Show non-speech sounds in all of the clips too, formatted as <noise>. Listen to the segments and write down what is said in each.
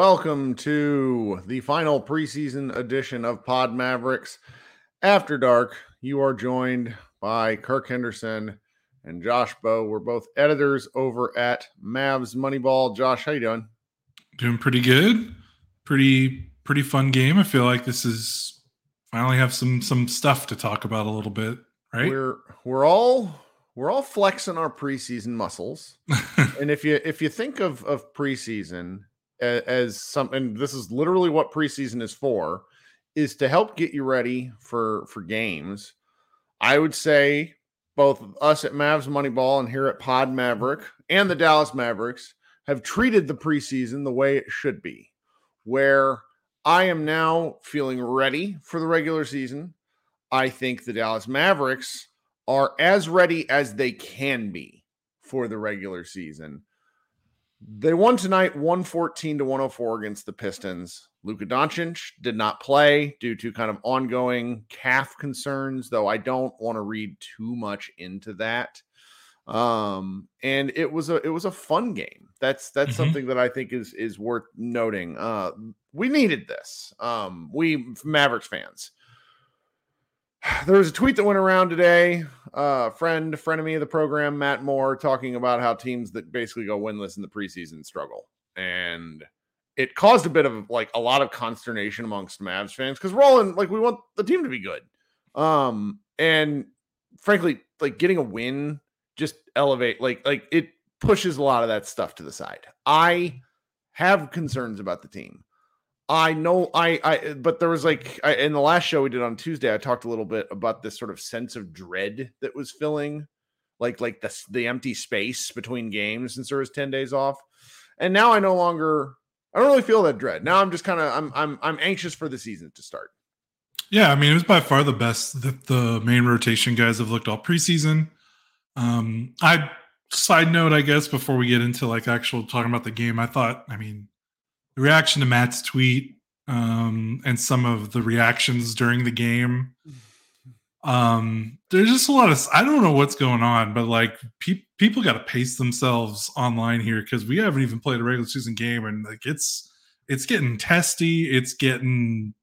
Welcome to the final preseason edition of Pod Mavericks. After dark, you are joined by Kirk Henderson and Josh Bowe. We're both editors over at Mavs Moneyball. Josh, how you doing? Doing pretty good. Pretty pretty fun game. I feel like this is finally have some some stuff to talk about a little bit, right? We're we're all we're all flexing our preseason muscles. <laughs> and if you if you think of of preseason as, as something this is literally what preseason is for is to help get you ready for for games. I would say both us at Mavs Moneyball and here at Pod Maverick and the Dallas Mavericks have treated the preseason the way it should be, where I am now feeling ready for the regular season. I think the Dallas Mavericks are as ready as they can be for the regular season. They won tonight 114 to 104 against the Pistons. Luka Doncic did not play due to kind of ongoing calf concerns, though I don't want to read too much into that. Um, and it was a it was a fun game. That's that's mm-hmm. something that I think is is worth noting. Uh, we needed this. Um, we Mavericks fans <sighs> there was a tweet that went around today. Uh, friend, frenemy of the program, Matt Moore, talking about how teams that basically go winless in the preseason struggle, and it caused a bit of like a lot of consternation amongst Mavs fans because we're all in like we want the team to be good, um, and frankly, like getting a win just elevate like like it pushes a lot of that stuff to the side. I have concerns about the team. I know I I but there was like I, in the last show we did on Tuesday I talked a little bit about this sort of sense of dread that was filling like like the the empty space between games since there was 10 days off. And now I no longer I don't really feel that dread. Now I'm just kind of I'm I'm I'm anxious for the season to start. Yeah, I mean it was by far the best that the main rotation guys have looked all preseason. Um I side note I guess before we get into like actual talking about the game, I thought I mean reaction to Matt's tweet um, and some of the reactions during the game. Um, there's just a lot of I don't know what's going on, but like pe- people got to pace themselves online here because we haven't even played a regular season game, and like it's it's getting testy. It's getting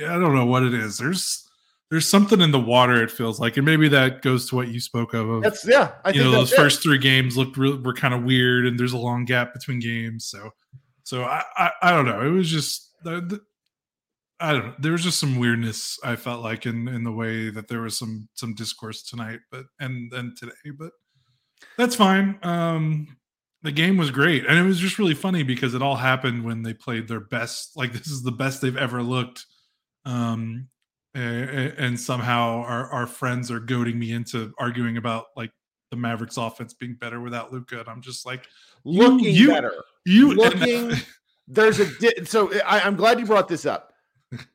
I don't know what it is. There's there's something in the water. It feels like, and maybe that goes to what you spoke of. of that's yeah. I you know those it. first three games looked real, were kind of weird, and there's a long gap between games. So so I, I, I don't know. It was just the, the, I don't know. There was just some weirdness I felt like in in the way that there was some some discourse tonight, but and then today, but that's fine. Um the game was great and it was just really funny because it all happened when they played their best like <laughs> this is the best they've ever looked um and, and somehow our, our friends are goading me into arguing about like the Mavericks offense being better without Luka. And I'm just like, looking you, better. You looking. <laughs> there's a di- so I, I'm glad you brought this up,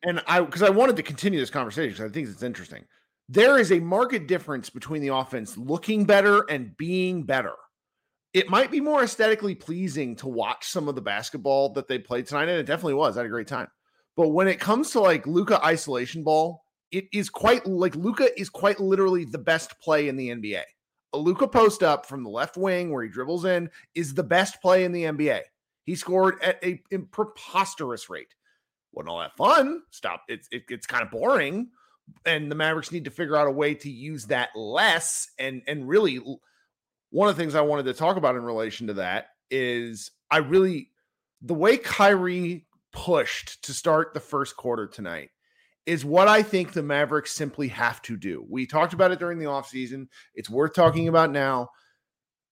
and I because I wanted to continue this conversation because I think it's interesting. There is a market difference between the offense looking better and being better. It might be more aesthetically pleasing to watch some of the basketball that they played tonight, and it definitely was. I had a great time. But when it comes to like Luka isolation ball, it is quite like Luka is quite literally the best play in the NBA. A Luka post up from the left wing where he dribbles in is the best play in the NBA. He scored at a, a preposterous rate. Wasn't all that fun. Stop. It's it, it's kind of boring, and the Mavericks need to figure out a way to use that less. And and really, one of the things I wanted to talk about in relation to that is I really the way Kyrie pushed to start the first quarter tonight is what I think the Mavericks simply have to do. We talked about it during the offseason. It's worth talking about now.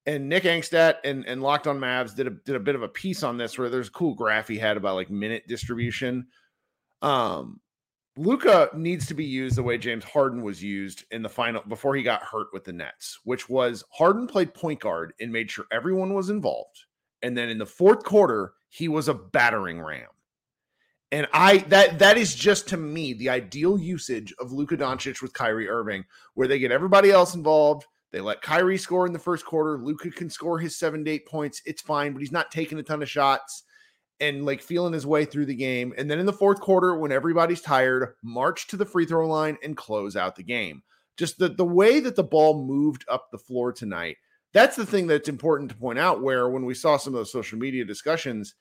And Nick Angstadt and, and Locked on Mavs did a did a bit of a piece on this where there's a cool graph he had about like minute distribution. Um Luka needs to be used the way James Harden was used in the final before he got hurt with the Nets, which was Harden played point guard and made sure everyone was involved. And then in the fourth quarter, he was a battering ram. And I that that is just to me the ideal usage of Luka Doncic with Kyrie Irving, where they get everybody else involved. They let Kyrie score in the first quarter. Luka can score his seven to eight points. It's fine, but he's not taking a ton of shots and like feeling his way through the game. And then in the fourth quarter, when everybody's tired, march to the free throw line and close out the game. Just the, the way that the ball moved up the floor tonight. That's the thing that's important to point out. Where when we saw some of those social media discussions,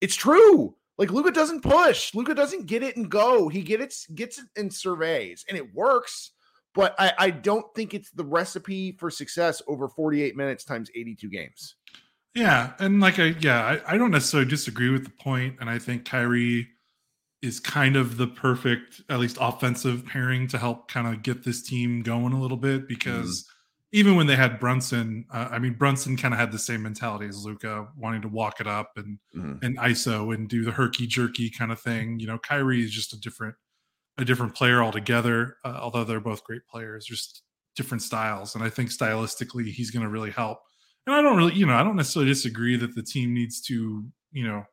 it's true. Like Luka doesn't push. Luka doesn't get it and go. He gets it, gets it and surveys, and it works. But I, I don't think it's the recipe for success over 48 minutes times 82 games. Yeah, and like I yeah, I, I don't necessarily disagree with the point, and I think Kyrie is kind of the perfect, at least offensive pairing to help kind of get this team going a little bit because. Mm-hmm even when they had Brunson, uh, I mean Brunson kind of had the same mentality as Luka, wanting to walk it up and mm-hmm. and ISO and do the herky jerky kind of thing. You know, Kyrie is just a different a different player altogether. Uh, although they're both great players, just different styles, and I think stylistically he's going to really help. And I don't really, you know, I don't necessarily disagree that the team needs to, you know,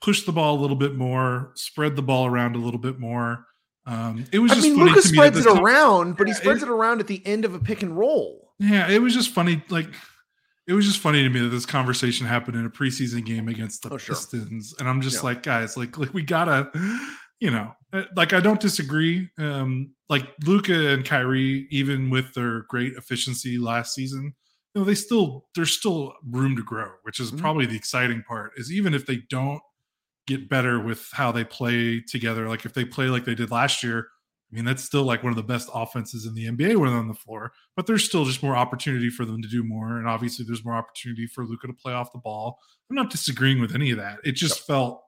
push the ball a little bit more, spread the ball around a little bit more. Um, it was. I mean, Lucas spreads it time, around, but he spreads it, it, around at the end of a pick and roll. Yeah, it was just funny. Like, it was just funny to me that this conversation happened in a preseason game against the oh, sure. Pistons, and I'm just yeah. like, guys, like, like we gotta, you know, uh, like I don't disagree. Um, like Luka and Kyrie, even with their great efficiency last season, you know, they still there's still room to grow, which is mm-hmm. probably the exciting part. Is even if they don't get better with how they play together. Like if they play like they did last year, I mean, that's still like one of the best offenses in the NBA when they're on the floor, but there's still just more opportunity for them to do more. And obviously, there's more opportunity for Luka to play off the ball. I'm not disagreeing with any of that. It just yep. felt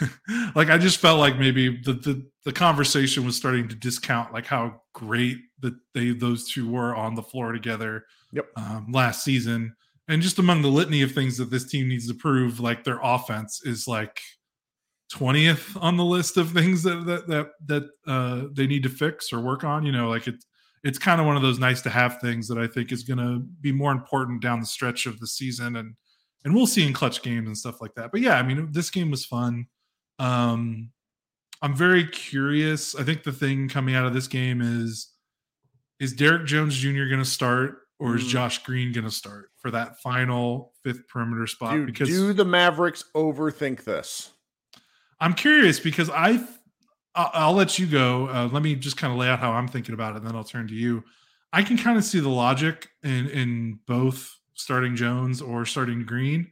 <laughs> like I just felt like maybe the, the the conversation was starting to discount like how great that they those two were on the floor together yep. um, last season and just among the litany of things that this team needs to prove, like their offense is like 20th on the list of things that that that, that uh, they need to fix or work on. You know, like it it's kind of one of those nice to have things that I think is going to be more important down the stretch of the season, and and we'll see in clutch games and stuff like that. But yeah, I mean, this game was fun. Um, I'm very curious. I think the thing coming out of this game is is Derrick Jones Jr. going to start or is mm. Josh Green going to start for that final fifth perimeter spot? Do, because do the Mavericks overthink this? I'm curious because I, I'll, I'll let you go. Uh, let me just kind of lay out how I'm thinking about it, and then I'll turn to you. I can kind of see the logic in in both starting Jones or starting Green,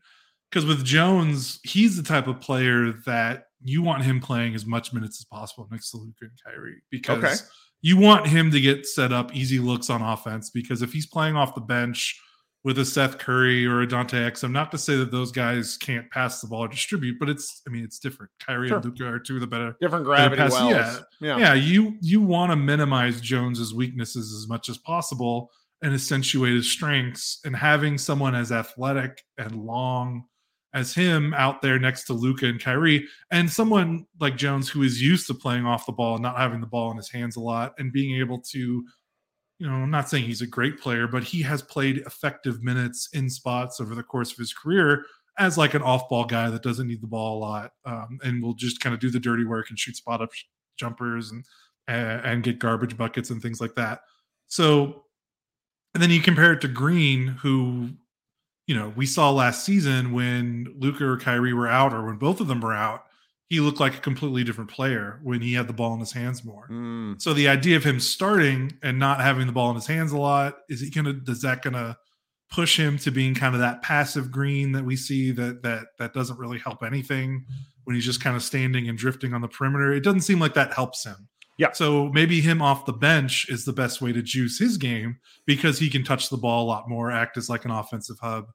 because with Jones, he's the type of player that you want him playing as much minutes as possible next to Luka and Kyrie because. Okay you want him to get set up easy looks on offense because if he's playing off the bench with a Seth Curry or a Dante Exum, not to say that those guys can't pass the ball or distribute, but it's I mean it's different. Kyrie sure. and Luka are two of the better different gravity better wells. Yeah. yeah, yeah. You you want to minimize Jones's weaknesses as much as possible and accentuate his strengths. And having someone as athletic and long as him out there next to Luka and Kyrie, and someone like Jones who is used to playing off the ball and not having the ball in his hands a lot and being able to, you know, I'm not saying he's a great player, but he has played effective minutes in spots over the course of his career as like an off ball guy that doesn't need the ball a lot um, and will just kind of do the dirty work and shoot spot up jumpers and and get garbage buckets and things like that. So, and then you compare it to Green, who you know, we saw last season when Luka or Kyrie were out, or when both of them were out, he looked like a completely different player when he had the ball in his hands more. Mm. So the idea of him starting and not having the ball in his hands a lot is he gonna does that gonna push him to being kind of that passive green that we see that that that doesn't really help anything when he's just kind of standing and drifting on the perimeter. It doesn't seem like that helps him. Yeah. So maybe him off the bench is the best way to juice his game because he can touch the ball a lot more, act as like an offensive hub.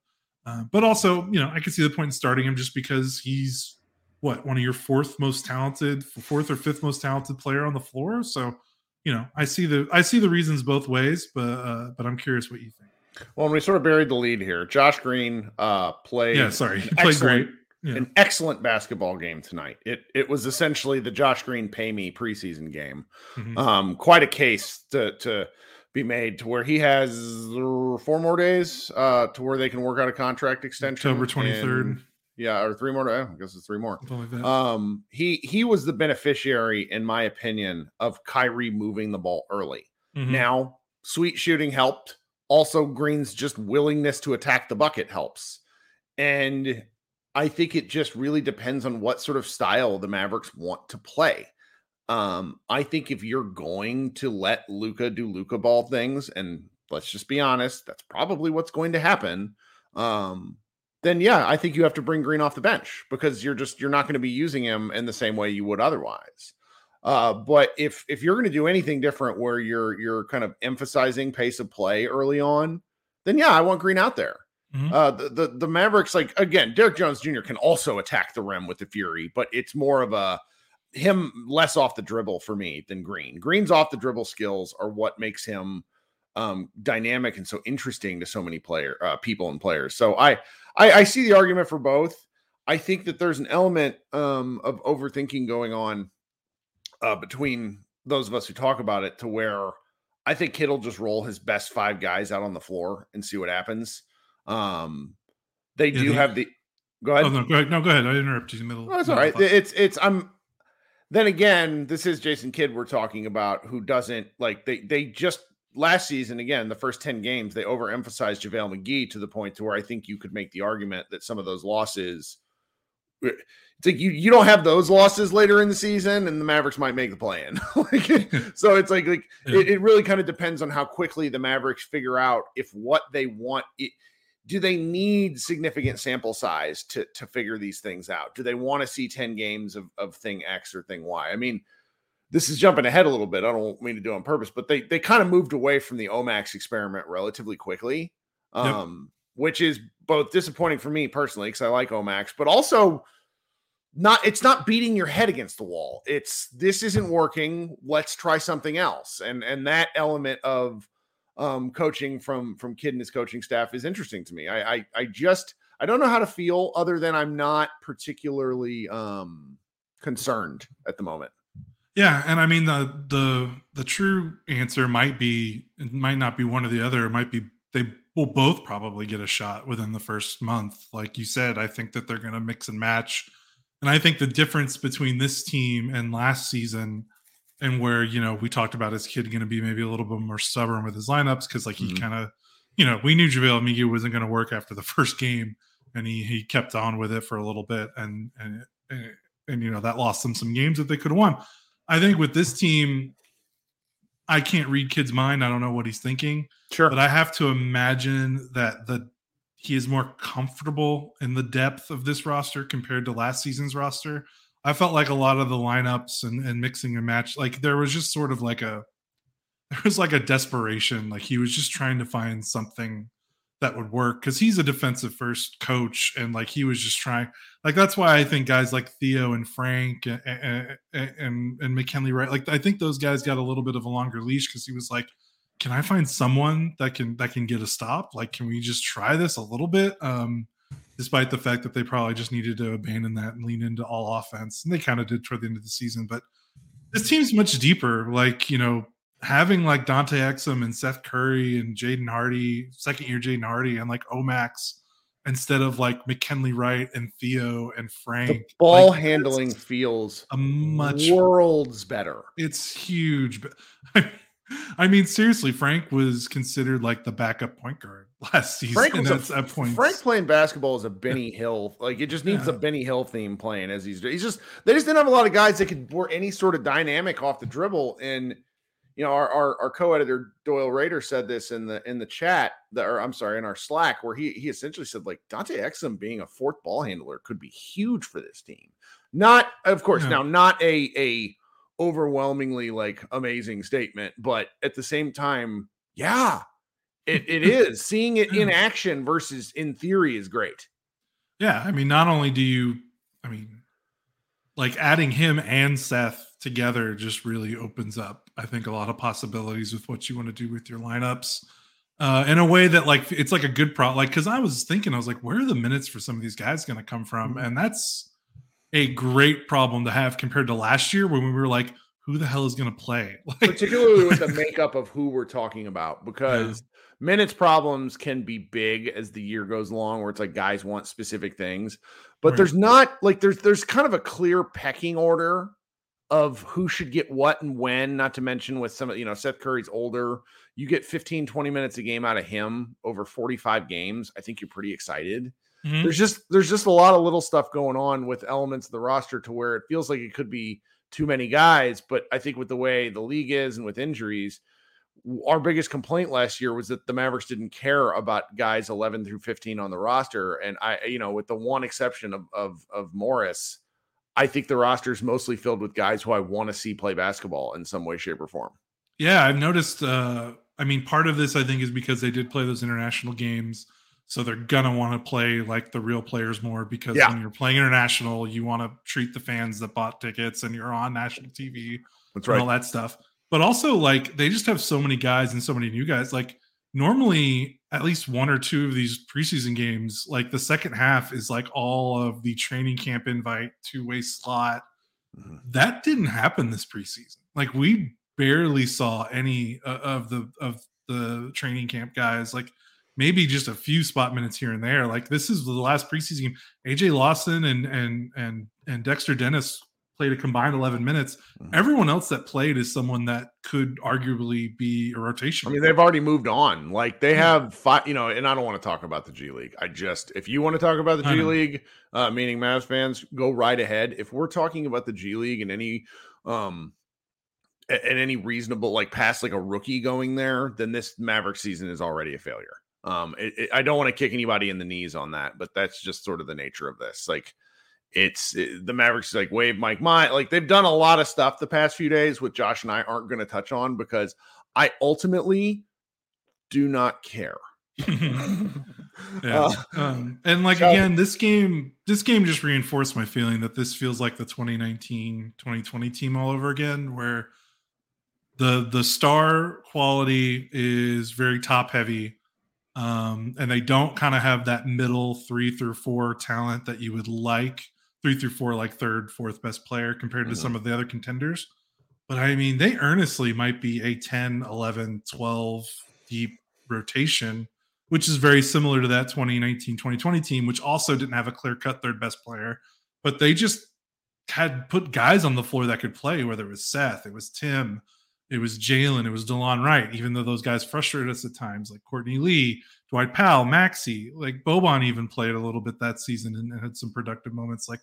Uh, but also, you know, I can see the point in starting him just because he's what one of your fourth most talented, fourth or fifth most talented player on the floor. So, you know, I see the I see the reasons both ways, but uh, but I'm curious what you think. Well, we sort of buried the lead here. Josh Green uh, played. Yeah, sorry, he <laughs> played great. Yeah. An excellent basketball game tonight. It it was essentially the Josh Green pay me preseason game. Mm-hmm. Um, quite a case to to be made to where he has four more days uh, to where they can work out a contract extension. October 23rd. yeah, or three more. I guess it's three more. Like um, he he was the beneficiary, in my opinion, of Kyrie moving the ball early. Mm-hmm. Now, sweet shooting helped. Also, Green's just willingness to attack the bucket helps. And I think it just really depends on what sort of style the Mavericks want to play. Um, I think if you're going to let Luka do Luka ball things, and let's just be honest, that's probably what's going to happen. Um, then yeah, I think you have to bring Green off the bench because you're just you're not going to be using him in the same way you would otherwise. Uh, but if if you're going to do anything different where you're you're kind of emphasizing pace of play early on, then yeah, I want Green out there. Mm-hmm. Uh, the, the the Mavericks, like again, Derrick Jones Jr. can also attack the rim with the Fury, but it's more of a him less off the dribble for me than Green. Green's off the dribble skills are what makes him um, dynamic and so interesting to so many player uh, people and players. So I, I, I see the argument for both. I think that there's an element um, of overthinking going on uh, between those of us who talk about it to where I think Kidd'll just roll his best five guys out on the floor and see what happens. Um, they yeah, do the, have the. Go ahead. Oh, no, go ahead. No, go ahead. I interrupted you in the middle. No, that's all right. It's it's I'm then again, this is Jason Kidd we're talking about, who doesn't like they they just last season again the first 10 games they overemphasized JaVale McGee to the point to where I think you could make the argument that some of those losses eh, it's like you you don't have those losses later in the season and the Mavericks might make the play in. <laughs> like, <laughs> so it's like like yeah. it, it, really kind of depends on how quickly the Mavericks figure out if what they want it, do they need significant sample size to to figure these things out? Do they want to see 10 games of, of thing X or thing Y? I mean, this is jumping ahead a little bit. I don't mean to do on purpose, but they they kind of moved away from the Omax experiment relatively quickly. Um, yep. which is both disappointing for me personally, because I like Omax, but also not it's not beating your head against the wall. It's this isn't working. Let's try something else. And and that element of um, coaching from from Kidd and his coaching staff is interesting to me. I, I I just I don't know how to feel other than I'm not particularly um, concerned at the moment. Yeah, and I mean the the the true answer might be it might not be one or the other. It might be they will both probably get a shot within the first month. Like you said, I think that they're going to mix and match. And I think the difference between this team and last season and where you know we talked about his Kidd going to be maybe a little bit more stubborn with his lineups because like he mm-hmm. kind of you know we knew JaVale McGee wasn't going to work after the <laughs> first game and he he kept on with it for a little bit and and and, and you know that lost them some games that they could have won. I think with this team, I can't read Kidd's mind. I don't know what he's thinking. Sure, but I have to imagine that the he is more comfortable in the depth of this roster compared to last season's roster. I felt like a lot of the lineups and, and mixing and match, like there was just sort of like a <laughs> there was like a desperation. Like he was just trying to find something that would work because he's a defensive first coach and like he was just trying like that's why I think guys like Theo and Frank and and, and, McKinley right like I think those guys got a little bit of a longer leash because he was like can I find someone that can that can get a stop like can we just try this a little bit um despite the fact that they probably just needed to abandon that and lean into all offense. And they kind of did toward the end of the season. But this team's much deeper. Like, you know, having like Dante Exum and Seth Curry and Jaden Hardy, second year Jaden Hardy, and like Omax instead of like McKinley Wright and Theo and Frank. The ball like, handling feels a much worlds better. It's huge. But <laughs> <laughs> I mean, seriously, Frank was considered like the backup point guard <laughs> last season. Frank was a, Frank playing basketball is a <laughs> Benny Hill. Like it just needs yeah. a Benny Hill theme playing as he's he's just they just didn't have a lot of guys that could were any sort of dynamic off the dribble. And you know, our our, our co-editor Doyle Rader said this in the in the chat that or I'm sorry, in our Slack, where he he essentially said like Dante Exum being a fourth ball handler could be huge for this team. Not of course now not a a overwhelmingly like amazing statement, but at the same time, yeah, it, it <laughs> is. Seeing it in action versus in theory is great. Yeah. I mean, not only do you, I mean, like adding him and Seth together just really opens up, I think, a lot of possibilities with what you want to do with your lineups. Uh, in a way that like it's like a good pro like because I was thinking I was like where are the minutes for some of these guys going to come from mm-hmm. and that's a great problem to have compared to last year when we were like, who the hell is going to play? <laughs> Like, Particularly with the <laughs> makeup of who we're talking about, because yeah. minutes problems can be big as the year goes along, where it's like guys want specific things, but right. there's not like there's there's kind of a clear pecking order of who should get what and when. Not to mention with some, of you know, Seth Curry's older. You get 15, 20 minutes a game out of him over 45 games. I think you're pretty excited. Mm-hmm. There's just there's just a lot of little stuff going on with elements of the roster to where it feels like it could be too many guys. But I think with the way the league is and with injuries, our biggest complaint last year was that the Mavericks didn't care about guys 11 through 15 on the roster. And I, you know, with the one exception of of, of Morris, I think the roster is mostly filled with guys who I want to see play basketball in some way, shape, or form. Yeah, I've noticed. Uh, I mean, part of this I think is because they did play those international games. So they're gonna want to play like the real players more because yeah. when you're playing international, you want to treat the fans that bought tickets and you're on national TV. That's right. all that stuff. But also, like they just have so many guys and so many new guys. Like normally, at least one or two of these preseason games, like the second half is like all of the training camp invite two way slot. Mm-hmm. That didn't happen this preseason. Like we barely saw any uh, of the of the training camp guys. Like maybe just a few spot minutes here and there. Like this is the last preseason game. AJ Lawson and and and and Dexter Dennis played a combined 11 minutes. Mm-hmm. Everyone else that played is someone that could arguably be a rotation. I mean, they've already moved on. Like they have five, you know, and I don't want to talk about the G League. I just, if you want to talk about the G League, uh, meaning Mavs fans, go right ahead. If we're talking about the G League and any, um, and any reasonable like past like a rookie going there, then this Maverick season is already a failure. Um, it, it, I don't want to kick anybody in the knees on that, but that's just sort of the nature of this. Like, it's it, the Mavericks like wave Mike my like they've done a lot of stuff the past few days, which Josh and I aren't going to touch on because I ultimately do not care. <laughs> yeah. Uh, um, and like so, again, this game, this game just reinforced my feeling that this feels like the 2019 2020 team all over again, where the the star quality is very top heavy um, and they don't kind of have that middle three through four talent that you would like three through four like third fourth best player compared mm-hmm. to some of the other contenders but i mean they earnestly might be a 10 11 12 deep rotation which is very similar to that 2019 2020 team which also didn't have a clear cut third best player but they just had put guys on the floor that could play whether it was seth it was tim it was Jalen, it was Delon Wright, even though those guys frustrated us at times, like Courtney Lee, Dwight Powell, Maxi, like Boban even played a little bit that season and, had some productive moments. Like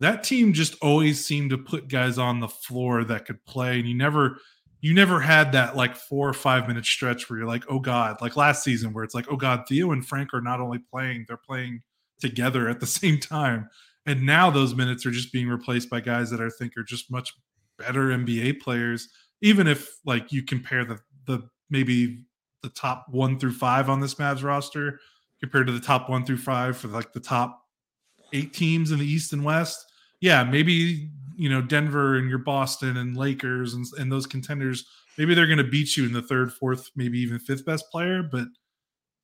that team just always seemed to put guys on the floor that could play, and you never you never had that like four or five minute stretch where you're like, oh God, like last season where it's like, oh God, Theo and Frank are not only playing, they're playing together at the <laughs> same time. And now those minutes are just being replaced by guys that I think are just much better NBA players even if like you compare the the maybe the top one through five on this Mavs roster compared to the top one through five for like the top eight teams in the East and West, yeah, maybe you know Denver and your Boston and Lakers and, and those contenders, maybe they're going to beat you in the third, fourth, maybe even fifth best player. But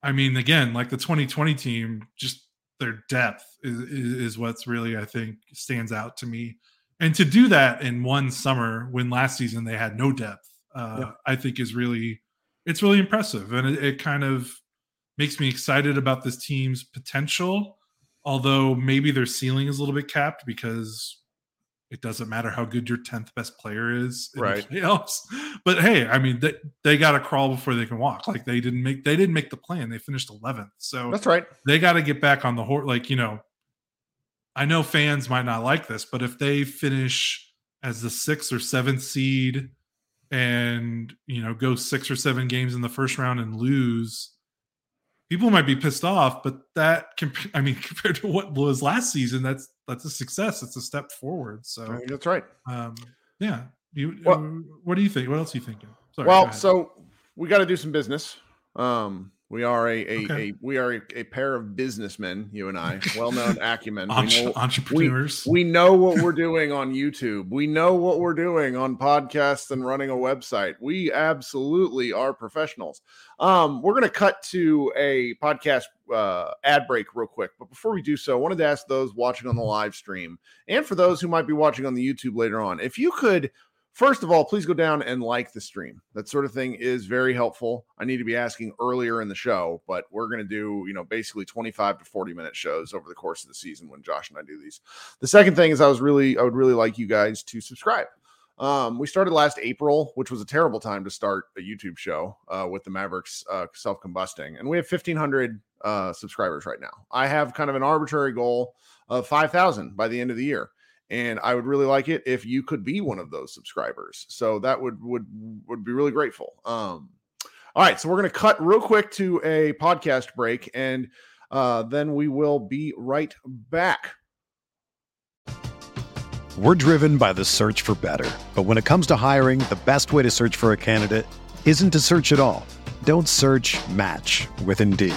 I mean, again, like the 2020 team, just their depth is, is, is what's really I think stands out to me. And to do that in one summer when last season they had no depth, uh, yeah. I think is really it's really impressive, and it, it kind of makes me excited about this team's potential. Although maybe their ceiling is a little bit capped because it doesn't matter how good your 10th best player is right. else <laughs> but hey i mean they, they got to crawl before they can walk. Like they didn't make they didn't make the plan they finished 11th so that's right. they got to get back on the horse like you know i know fans might not like this but if they finish as the sixth or seventh seed and you know go six or seven games in the first round and lose people might be pissed off, but that, <laughs> I mean, compared to what was last season, that's that's a success. It's a step forward. So that's right. Um, yeah. You, well, uh, what do you think? What else are you thinking? Sorry, well, so we got to do some business. Um, we are a, a, okay. a we are a, a, pair of businessmen, you and I, well-known <laughs> acumen. we know, entrepreneurs. We, we, know what we're doing on YouTube. We know what we're doing on podcasts and running a website. We absolutely are professionals. Um, we're going to cut to a podcast uh, ad break real quick, but before we do so, I wanted to ask those watching on the live stream and for those who might be watching on the YouTube later on, if you could First of all, please go down and like the stream. That sort of thing is very helpful. I need to be asking earlier in the show, but we're going to do, you know, basically 25 to 40 minute shows over the course of the season when Josh and I do these. The second thing is I was really I would really like you guys to subscribe. Um, we started last April, which was a terrible time to start a YouTube show uh, with the Mavericks uh, self combusting, and we have 1,500 uh, subscribers right now. I have kind of an arbitrary goal of 5,000 by the end of the year and I would really like it if you could be one of those subscribers. So that would would would be really grateful. Um, all right, so we're to cut real quick to a podcast break, and uh, then we will be right back. We're driven by the search for better, but when it comes to hiring, the best way to search for a candidate isn't to search at all. Don't search. Match with Indeed.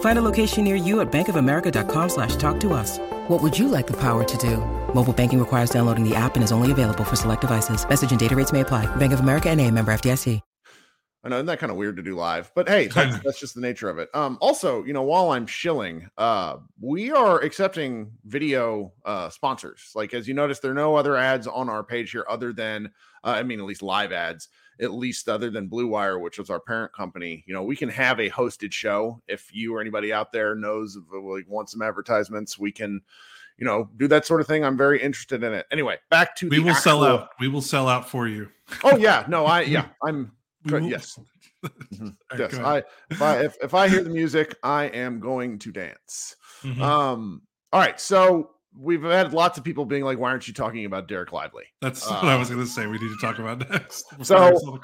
Find a location near you at bankofamerica.com slash talk to us. What would you like the power to do? Mobile banking requires downloading the app and is only available for select devices. Message and data rates may apply. Bank of America and a member FDIC. I know, isn't that kind of weird to do live? But hey, that's, <laughs> that's, just the nature of it. Um, also, you know, while I'm shilling, uh, we are accepting video uh, sponsors. Like as you notice, there are no other ads on our page here other than, uh, I mean, at least live ads, at least other than Blue Wire, which is our parent company. You know, we can have a hosted show if you or anybody out there knows of like want some advertisements. We can you know, do that sort of thing. I'm very interested in it. Anyway, back to we will actual... sell out. We will sell out for you. Oh yeah, no, I yeah, <laughs> I'm good. Yes, <laughs> mm-hmm. yes. I if I if, if I hear the music, I am going to dance. Mm-hmm. Um. All right, so we've had lots of people being like, "Why aren't you talking about Dereck Lively?" That's uh, <laughs> what I was going to say. We need to talk about next. <laughs> So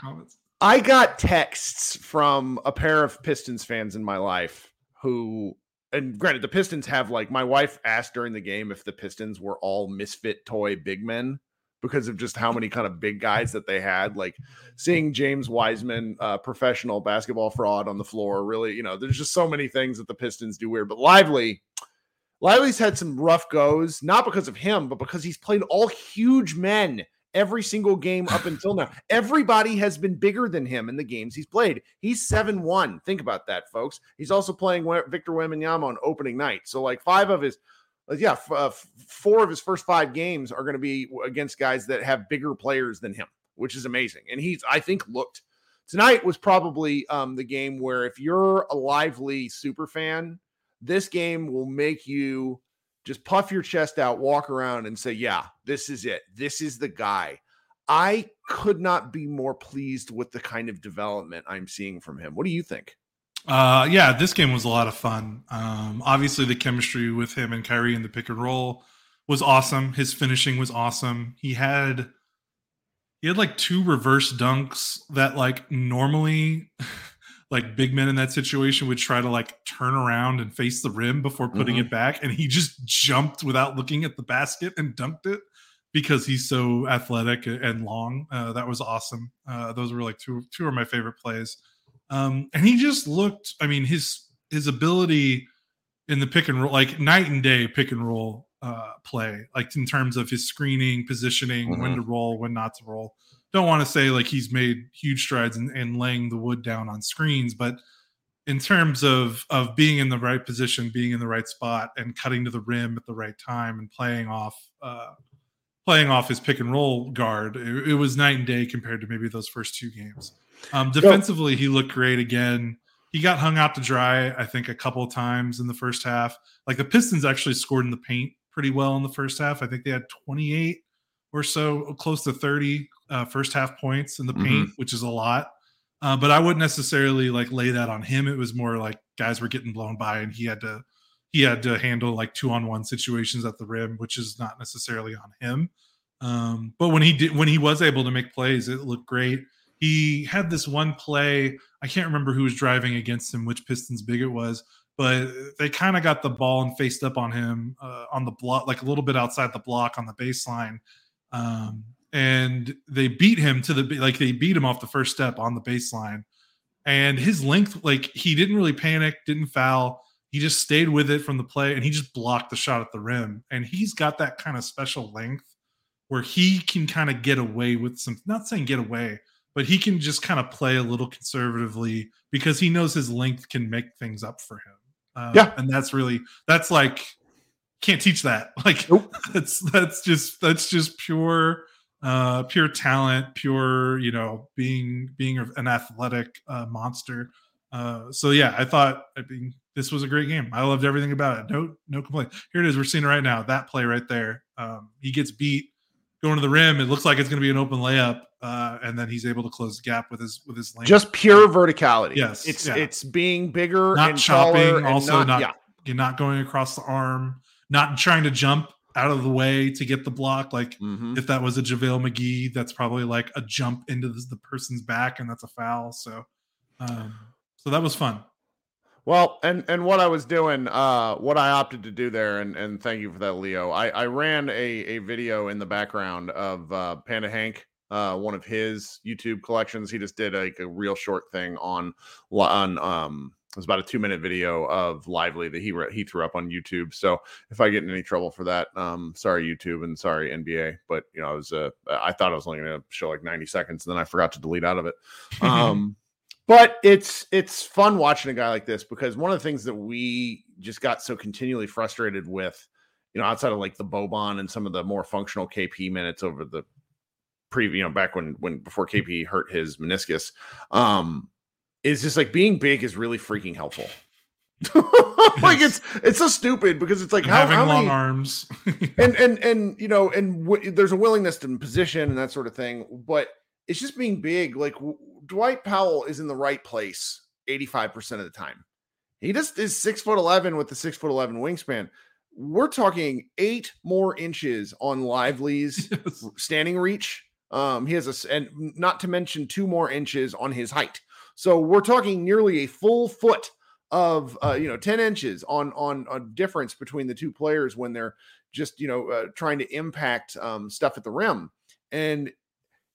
I got texts from a pair of Pistons fans in my life who and granted, the Pistons have like my wife asked during the game if the Pistons were all misfit toy big men because of just how many kind of big guys that they had. Like seeing James Wiseman, uh, professional basketball fraud on the floor, really, you know, there's just so many things that the Pistons do weird. But Lively, Lively's had some rough goes, not because of him, but because he's played all huge men every single game up <laughs> until now. Everybody has been bigger than him in the games he's played. He's 7 1. Think about that, folks. He's also playing Victor Wembanyama on opening night. So, like, five of his, uh, yeah, uh, four of his first five games are going to be against guys that have bigger players than him, which is amazing. And he's, I think, looked tonight was probably um, the game where if you're a lively super fan, this game will make you just puff your chest out, walk around, and say, Yeah, this is it. This is the guy. I could not be more pleased with the kind of development I'm seeing from him. What do you think? Uh, yeah, this game was a lot of fun. Um, obviously, the chemistry with him and Kyrie in the pick and roll was awesome. His finishing was awesome. He had he had like two reverse dunks that like normally <laughs> like big men in that situation would try to like turn around and face the rim before putting mm-hmm. it back and he just jumped without looking at the basket and dunked it because he's so athletic and long uh, that was awesome uh, those were like two two of my favorite plays um, and he just looked i mean his his ability in the pick and roll like night and day pick and roll uh, play like in terms of his screening positioning mm-hmm. when to roll when not to roll don't want to say like he's made huge strides in, in laying the wood down on screens, but in terms of of being in the right position, being in the right spot, and cutting to the rim at the right time, and playing off uh, playing off his pick and roll guard, it, it, was night and day compared to maybe those first two games. Um, defensively, he looked great again. He got hung out to dry, I think, a couple of times in the first half. Like the Pistons actually scored in the paint pretty well in the first half. I think they had 28 or so, close to 30 uh, first half points in the paint, mm-hmm. which is a lot. Uh, but I wouldn't necessarily like lay that on him. It was more like guys were getting blown by, and he had to he had to handle like two on one situations at the rim, which is not necessarily on him. Um, but when he did, when he was able to make plays, it looked great. He had this one play. I can't remember who was driving against him, which Pistons big it was, but they kind of got the ball and faced up on him uh, on the block, like a little bit outside the block on the baseline. Um, and they beat him to the like they beat him off the first step on the baseline. And his length like he didn't really panic didn't foul. He just stayed with it from the play and he just blocked the shot at the rim. And he's got that kind of special length where he can kind of get away with some not saying get away but he can just kind of play a little conservatively because he knows his length can make things up for him. Uh, yeah. and that's really that's like can't teach that. <laughs> Like nope. that's that's just that's just pure uh, pure talent, pure, you know, being being an athletic uh, monster. Uh, so yeah, I thought I mean this was a great game. I loved everything about it. No no complaint. Here it is. We're seeing it right now. That play right there. Um, he gets beat going to the rim. It looks like it's going to be an open layup, uh, and then he's able to close the gap with his with his length. Just pure verticality. Yes, it's yeah. it's being bigger, not and chopping, also not, not yeah. you're not going across the arm, not trying to jump out of the way to get the block. Like mm-hmm. if that was a JaVale McGee, that's probably like a jump into the, the person's back and that's a foul. So, um, so that was fun. Well, and and what I was doing, uh, what I opted to do there, and and thank you for that, Leo. I I ran a a video in the background of uh, Panda Hank, uh, one of his YouTube collections. He just did like a real short thing on on um it was about a two minute video of lively that he re- he threw up on youtube. So if i get in any trouble for that um sorry youtube and sorry nba but you know i was uh i thought i was only going to show like 90 seconds and then i forgot to delete out of it. <laughs> Um but it's it's fun watching a guy like this because one of the things that we just got so continually frustrated with you know outside of like the boban and some of the more functional kp minutes over the pre you know back when when before kp hurt his meniscus um is just like being big is really freaking helpful. <laughs> like it's it's so stupid because it's like how, having how long many, arms. <laughs> And and and you know and w- there's a willingness to position and that sort of thing but it's just being big. Like w- dwight powell is in the right place 85% of the time. He just is six foot 11 with the six foot 11 wingspan. We're talking eight more inches on lively's <laughs> yes. standing reach. Um he has a and not to mention two more inches on his height so we're talking nearly a full foot of uh, you know 10 inches on on a difference between the two players when they're just you know uh, trying to impact um, stuff at the rim. And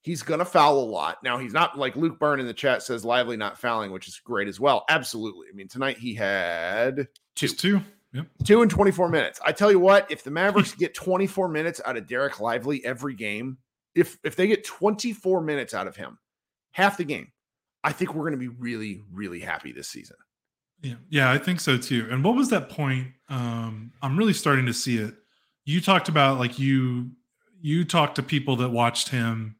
he's gonna foul a lot. Now he's not like luke byrne in the chat says lively not fouling which is great as well. Absolutely. I mean tonight he had two. Just two. Yep. Two in 24 minutes. I tell you what, if the Mavericks get 24 minutes out of dereck Lively every game, if if they get 24 minutes out of him, half the game, I think we're going to be really really happy this season. Yeah, yeah, I think so too. And what was that point? Um, I'm really starting to see it. You talked about like you you talked to people that watched him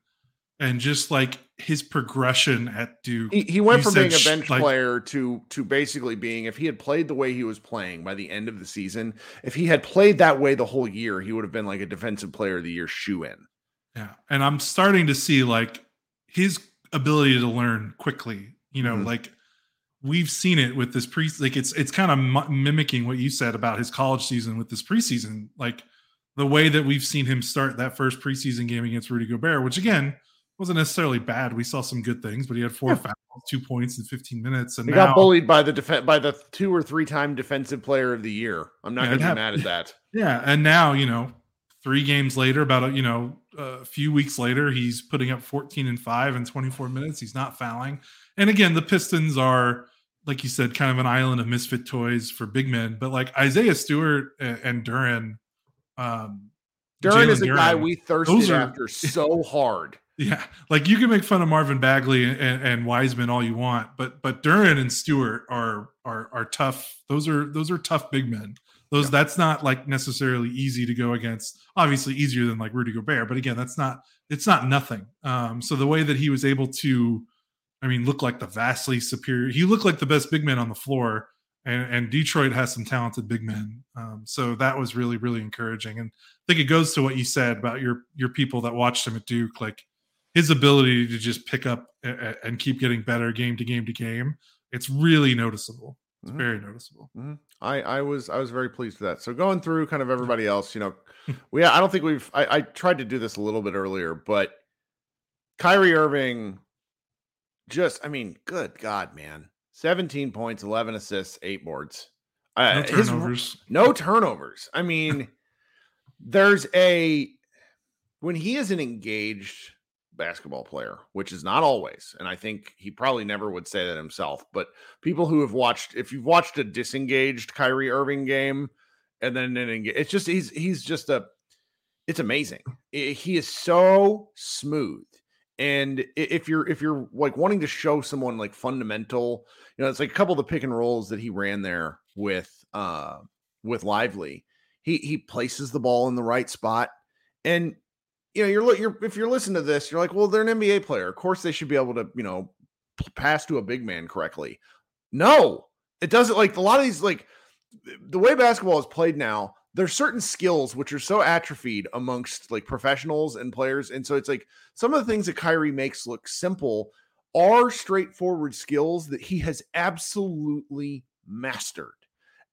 and just like his progression at Duke. He, he went from being a bench like, player to to basically being if he had played the way he was playing by the end of the season, if he had played that way the whole year, he would have been like a defensive player of the year shoe in. Yeah. And I'm starting to see like his ability to learn quickly, you know, mm-hmm. like we've seen it with this pre like it's it's kind of mimicking what you said about his college season with this preseason like the way that we've seen him start that first preseason game against Rudy Gobert which again wasn't necessarily bad we saw some good things but he had four yeah. fouls two points in 15 minutes and he now, got bullied by the def- by the two or three time defensive player of the year I'm not yeah, gonna be mad at that yeah and now you know three games later about you know a few weeks later he's putting up 14 and 5 in 24 minutes he's not fouling and again the pistons are like you said, kind of an island of misfit toys for big men. But like Isaiah Stewart and, Duren, um, Duren is a Duren, guy we thirsted are, after so <laughs> hard. Yeah, like you can make fun of Marvin Bagley and, and Wiseman all you want, but but Duren and Stewart are are are tough. Those are those are tough big men. Those yeah. that's not like necessarily easy to go against. Obviously easier than like Rudy Gobert, but again, that's not it's not nothing. Um, so the way that he was able to I mean, look like the vastly superior. He looked like the best big man on the floor, and, and Detroit has some talented big men. Um, so that was really, really encouraging. And I think it goes to what you said about your your people that watched him at Duke, like his ability to just pick up and, and keep getting better game to game to game. It's really noticeable. It's mm-hmm. very noticeable. Mm-hmm. I, I was I was very pleased with that. So going through kind of everybody else, you know, <laughs> we I don't think we've I, I tried to do this a little bit earlier, but Kyrie Irving just, I mean, good God, man. 17 points, 11 assists, eight boards. Uh, no turnovers. His, no turnovers. I mean, there's a, when he isn't engaged basketball player, which is not always, and I think he probably never would say that himself, but people who have watched, if you've watched a disengaged Kyrie Irving game and then an engaged, it's just, he's, he's just a, it's amazing. He is so smooth and if you're if you're like wanting to show someone like fundamental, you know, it's like a couple of the pick and rolls that he ran there with uh with Lively. He he places the ball in the right spot, and you know you're you're if you're listening to this, you're like, well, they're an NBA player. Of course, they should be able to you know pass to a big man correctly. No, it doesn't. Like a lot of these like the way basketball is played now there's certain skills which are so atrophied amongst like professionals and players. And so it's like some of the things that Kyrie makes look simple are straightforward skills that he has absolutely mastered.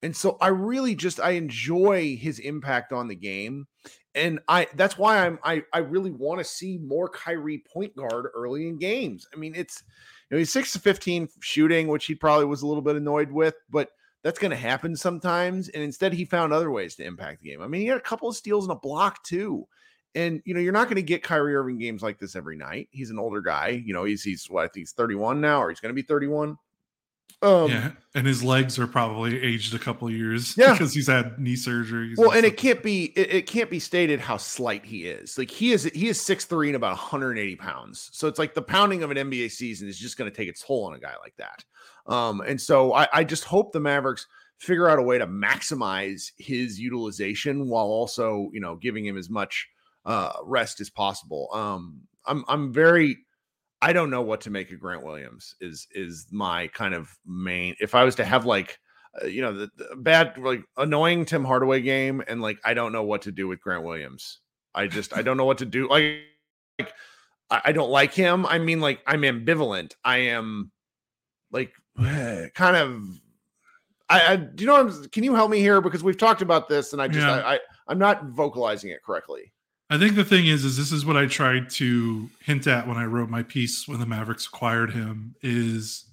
And so I really just I enjoy his impact on the game. And I that's why I'm I I really want to see more Kyrie point guard early in games. I mean, it's you know, he's 6 to 15 shooting, which he probably was a little bit annoyed with, but that's going to happen sometimes. And instead, he found other ways to impact the game. I mean, he had a couple of steals and a block too. And you know, you're not going to get Kyrie Irving games like this every night. He's an older guy. You know, he's he's what I think he's 31 now, or he's going to be 31. Um, yeah, and his legs are probably aged a couple years. <laughs> Yeah, because he's had knee surgeries. Well, and, and it can't be it, it, can't be stated how slight he is. Like he is he is six three and about 180 pounds. So it's like the pounding of an NBA season is just going to take its toll on a guy like that. Um, and so I, I just hope the Mavericks figure out a way to maximize his utilization while also, you know, giving him as much uh, rest as possible. Um, I'm I'm very I don't know what to make of Grant Williams is is my kind of main if I was to have like uh, you know the, the, bad like annoying Tim Hardaway game and like I don't know what to do with Grant Williams. I just I don't know what to do like, like I, I don't like him. I mean like I'm ambivalent. I am like <sighs> kind of I, I do you know can you help me here because we've talked about this and I just yeah. I, I I'm not vocalizing it correctly. I think the thing is is this is what I tried to hint at when I wrote my piece when the Mavericks acquired him is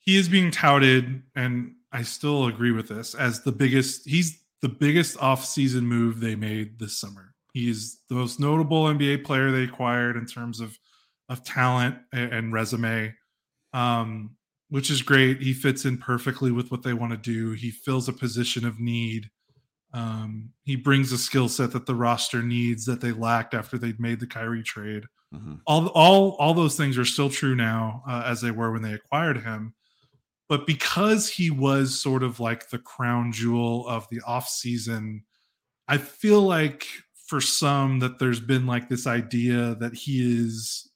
he is being touted and I still agree with this as the biggest he's the biggest off-season move they made this summer. He is the most notable NBA player they acquired in terms of of talent and, resume. Um, which is great. He fits in perfectly with what they want to do. He fills a position of need. Um, he brings a skill set that the roster needs that they lacked after they'd made the Kyrie trade. Mm-hmm. All, all, all those things are still true now uh, as they were when they acquired him. But because he was sort of like the crown jewel of the offseason, I feel like for some that there's been like this idea that he is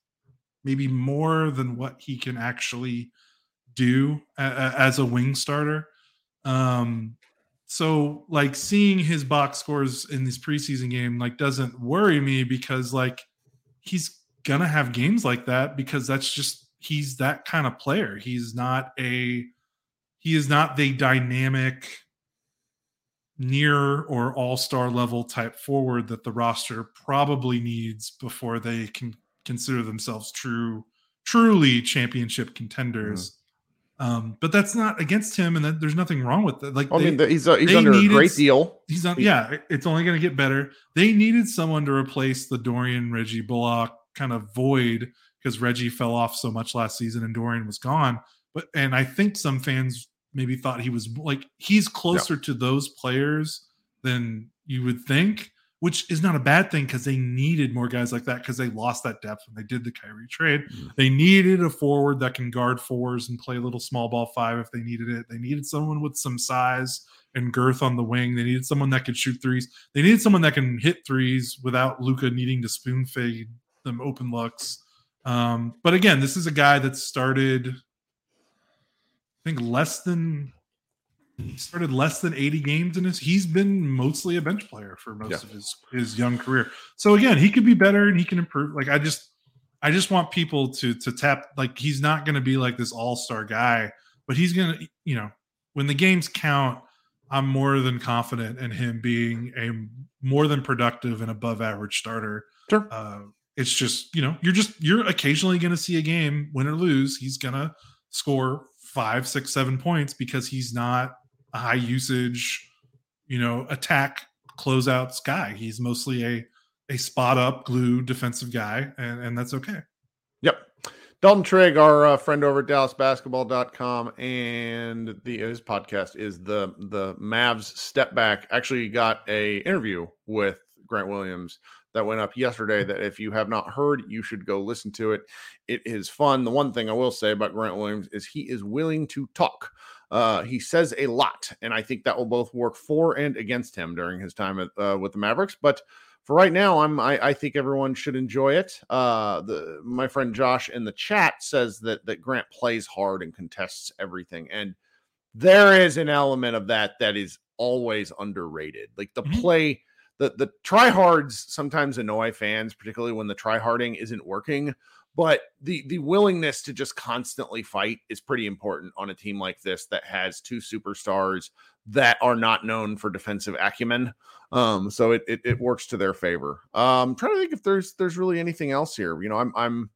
maybe more than what he can actually do as a wing starter. Um, so like seeing his box scores in this preseason game like doesn't worry me because like he's gonna have games like that because that's just he's that kind of player. He's not a he is not the dynamic near or all-star level type forward that the roster probably needs before they can consider themselves true truly championship contenders. Mm-hmm. Um, but that's not against him, and that, there's nothing wrong with it. Like, I mean, he's uh, he's under needed, a great deal. He's on, yeah. It's only going to get better. They needed someone to replace the Dorian Reggie Bullock kind of void because Reggie fell off so much last season and Dorian was gone. But and I think some fans maybe thought he was like he's closer yeah. to those players than you would think which is not a bad thing because they needed more guys like that because they lost that depth when they did the Kyrie trade. Mm-hmm. They needed a forward that can guard fours and play a little small ball five if they needed it. They needed someone with some size and girth on the wing. They needed someone that could shoot threes. They needed someone that can hit threes without Luka needing to spoon fade them open looks. Um, but again, this is a guy that started, I think, less than started less than 80 games in his he's been mostly a bench player for most yeah. of his his young career so again he could be better and he can improve like i just i just want people to to tap like he's not going to be like this all-star guy but he's going to you know when the games count i'm more than confident in him being a more than productive and above average starter sure. Uh, it's just you know you're just you're occasionally going to see a game win or lose he's going to score five six seven points because he's not a high usage, you know, attack closeouts guy. He's mostly a a spot up glue defensive guy, and, and that's okay. Yep. Dalton Trigg, our uh, friend over at DallasBasketball.com, and the his podcast is the the Mavs Step Back. Actually, got a interview with Grant Williams that went up yesterday. That if you have not heard, you should go listen to it. It is fun. The one thing I will say about Grant Williams is he is willing to talk. Uh, he says a lot, and I think that will both work for and against him during his time at, uh, with the Mavericks. But for right now, I'm I, I think everyone should enjoy it. Uh, the my friend Josh in the chat says that that Grant plays hard and contests everything, and there is an element of that that is always underrated. Like the mm-hmm. play, the the tryhards sometimes annoy fans, particularly when the tryharding isn't working but the the willingness to just constantly fight is pretty important on a team like this that has two superstars that are not known for defensive acumen. Um, so it, it, it works to their favor. Um, I'm trying to think if there's there's really anything else here. You know, I'm I'm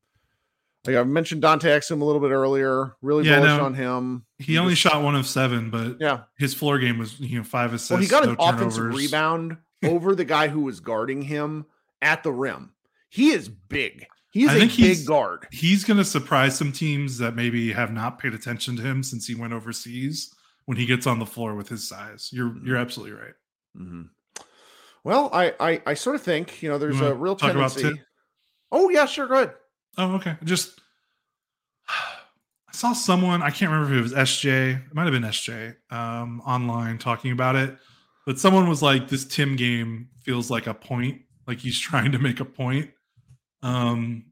like I mentioned Dante Exum a little bit earlier. Really yeah, bullish no, on him. He, he only just, shot one of seven, but yeah, his floor game was you know five assists. Well, he got no an turnovers. offensive rebound over the guy who was guarding him at the rim. He is big. He's I a think big guard. He's going to surprise some teams that maybe have not paid attention to him since he went overseas. When he gets on the floor with his size, you're mm-hmm. you're absolutely right. Mm-hmm. Well, I, I, I sort of think you know there's a real tendency. oh yeah, sure, go ahead. Oh okay, just I saw someone I can't remember if it was SJ. It might have been SJ um, online talking about it, but someone was like, "This Tim game feels like a point. Like he's <laughs> trying to make a point." Um,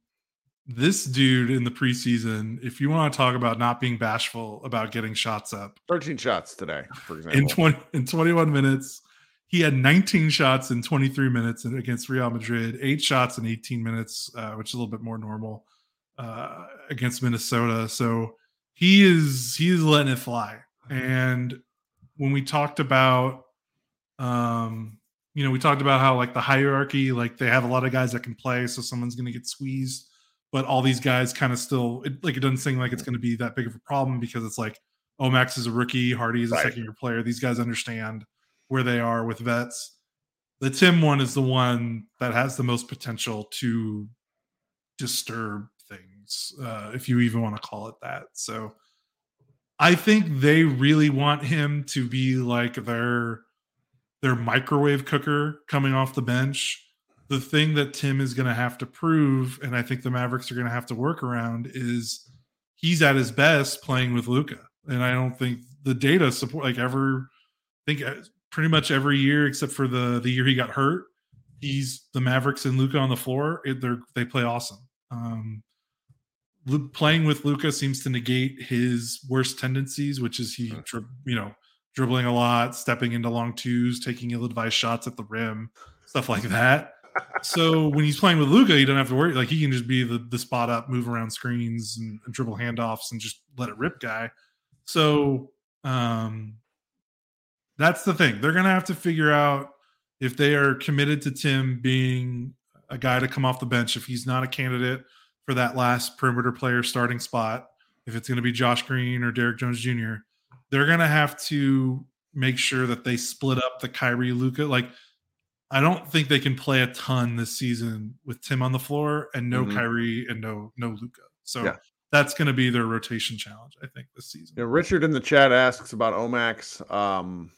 this dude in the preseason, if you want to talk about not being bashful about getting shots up, 13 shots today, for <laughs> example. In 20 in 21 minutes, he had 19 shots in 23 minutes against Real Madrid, eight shots in 18 minutes, uh, which is a little bit more normal uh, against Minnesota. So he is he is letting it fly. And when we talked about um you know, we talked about how like the hierarchy, like they have a lot of guys that can play, so someone's going to get squeezed, but all these guys kind of still it, like it doesn't seem like it's going to be that big of a problem because it's like oh, Max is a rookie, Hardy is a right. second year player. These guys understand where they are with vets. The Tim one is the one that has the most potential to disturb things, uh, if you even want to call it that. So I think they really want him to be like their their microwave cooker coming off the bench. The thing that Tim is going to have to prove, and I think the Mavericks are going to have to work around, is he's at his best playing with Luka. And I don't think the data support like ever. I think uh, pretty much every year except for the the year he got hurt, he's the Mavericks and Luka on the floor. It, they they play awesome. Um, playing with Luka seems to negate his worst tendencies, which is he, hmm. you know, dribbling a lot, stepping into long twos, taking ill-advised shots at the rim, stuff like that. so when he's playing with Luka, you don't have to worry. Like he can just be the the spot up, move around screens, and, and dribble handoffs, and just let it rip, guy. So um, that's the thing. They're gonna have to figure out if they are committed to Tim being a guy to come off the bench. If he's not a candidate for that last perimeter player starting spot, if it's to be Josh Green or Derrick Jones Jr., they're going to have to make sure that they split up the Kyrie Luka. Like, I don't think they can play a ton this season with Tim on the floor and no mm-hmm. Kyrie and no no Luka. So yeah. that's going to be their rotation challenge, I think, this season. Yeah, Richard in the chat asks about Omax. Um,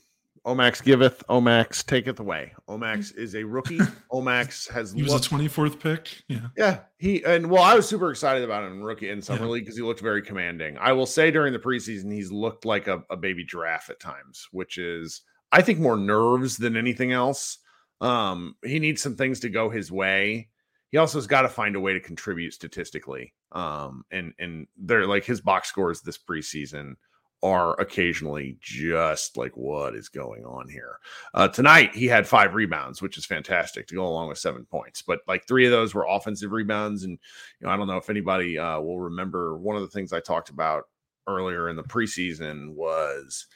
Omax giveth, Omax taketh away. Omax is a rookie. <laughs> Omax has he was looked, a 24th pick. Yeah. Yeah. He and well, I was super excited about him in rookie in summer yeah. league because he looked very commanding. I will say during the preseason, he's looked like a, a baby giraffe at times, which is I think more nerves than anything else. Um, he needs some things to go his way. He also has got to find a way to contribute statistically. Um, and and they're like his box scores this preseason are occasionally just like what is going on here. Uh, tonight he had five rebounds which is fantastic to go along with seven points but like three of those were offensive rebounds and you know i don't know if anybody uh, will remember one of the things i talked about earlier in the preseason was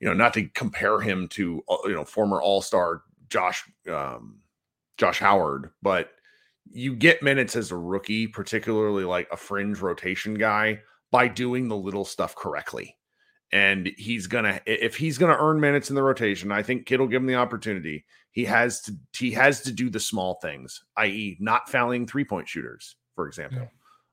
you know not to compare him to uh, you know former all-star josh um, josh howard but you get minutes as a rookie particularly like a fringe rotation guy by doing the little stuff correctly and he's gonna if he's gonna earn minutes in the rotation, I think Kidd will give him the opportunity. He has to he has to do the small things, i.e., not fouling three point shooters, for example.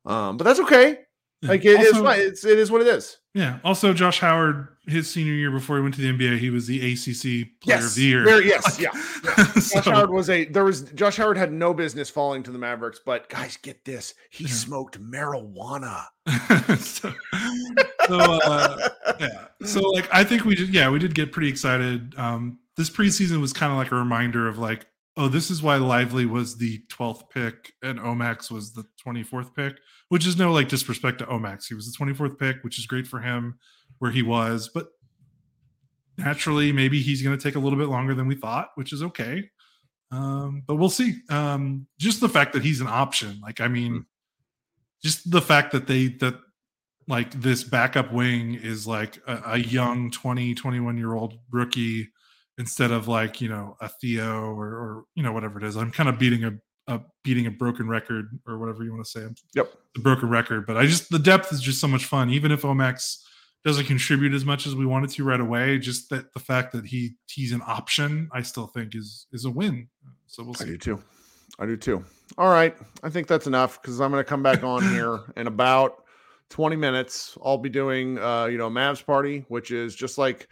Yeah. Um, but that's okay. Like it also, is fine. It's it is what it is. Yeah. Also, Josh Howard, his senior year before he went to the NBA, he was the ACC Player yes, of the Year. Very, yes, <laughs> yeah. <laughs> yeah. so, Josh Howard was a there was Josh Howard had no business falling to the Mavericks, but guys, get this, he yeah. smoked marijuana. <laughs> so, so uh, yeah, so like I think we did, yeah, we did get pretty excited. Um, this preseason was kind of like a reminder of like oh, this is why Lively was the 12th pick and Omax was the 24th pick, which is no like disrespect to Omax. He was the 24th pick, which is great for him where he was, but naturally maybe he's going to take a little bit longer than we thought, which is okay. Um, but we'll see. Um, just the fact that he's an option, like I mean, mm-hmm. just the fact that they that like this backup wing is like a, a young 20 21 year old rookie instead of like you know a Theo or, or you know whatever it is. I'm kind of beating a, a beating a broken record or whatever you want to say. Yep, the broken record. But I just the depth is just so much fun. Even if Omax doesn't contribute as much as we wanted to right away, just that the fact that he he's an option, I still think is is a win. So we'll see. I do too. I do too. All right, I think that's enough because I'm going to come back on here <laughs> in about 20 minutes. I'll be doing uh, you know Mavs party, which is just like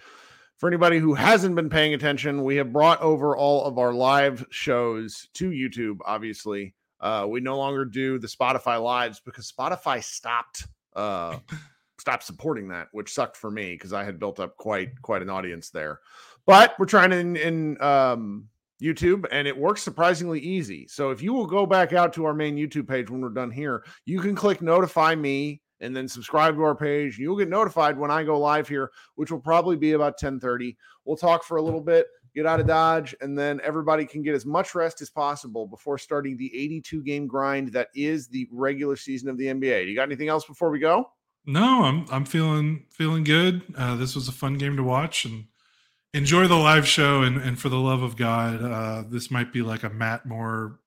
for anybody who hasn't been paying attention, we have brought over all of our live shows to YouTube. Obviously, uh, we no longer do the Spotify lives because Spotify stopped uh, <laughs> stopped supporting that, which sucked for me because I had built up quite quite an audience there. But we're trying in, in um, YouTube, and it works surprisingly easy. So if you will go back out to our main YouTube page when we're done here, you can click notify me and then subscribe to our page. You'll get notified when I go live here, which will probably be about 10:30. We'll talk for a little bit, get out of Dodge, and then everybody can get as much rest as possible before starting the 82 game grind that is the regular season of the NBA. You got anything else before we go? No, I'm I'm feeling feeling good. Uh, this was a fun game to watch and enjoy the live show. And and for the love of God, uh, this might be like a Matt Moore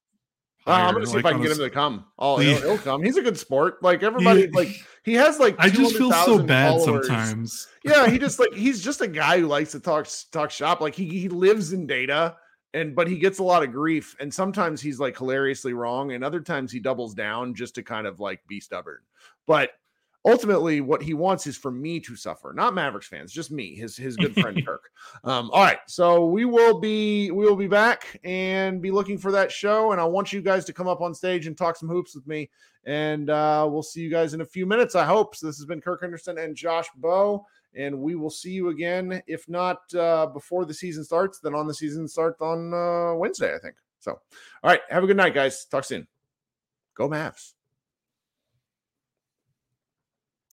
uh, I'm gonna see like if I can get him to come. Oh, he'll, he'll, come. He's a good sport. Like everybody, he, like he has like. I just feel so bad followers. sometimes. yeah, he just like he's just a guy who likes to talk talk shop. Like he he lives in data, and but he gets a lot of grief, and sometimes he's like hilariously wrong, and other times he doubles down just to kind of like be stubborn. But ultimately what he wants is for me to suffer, not Mavericks fans, just me, his his good friend <laughs> Kirk. Um, all right, so we will be we will be back and be looking for that show, and I want you guys to come up on stage and talk some hoops with me, and uh, we'll see you guys in a few minutes. I hope. So this has been Kirk Henderson and Josh Bowe, and we will see you again, if not uh, before the season starts, then on the season starts on uh, Wednesday, I think. So, all right, have a good night, guys. Talk soon. Go Mavs.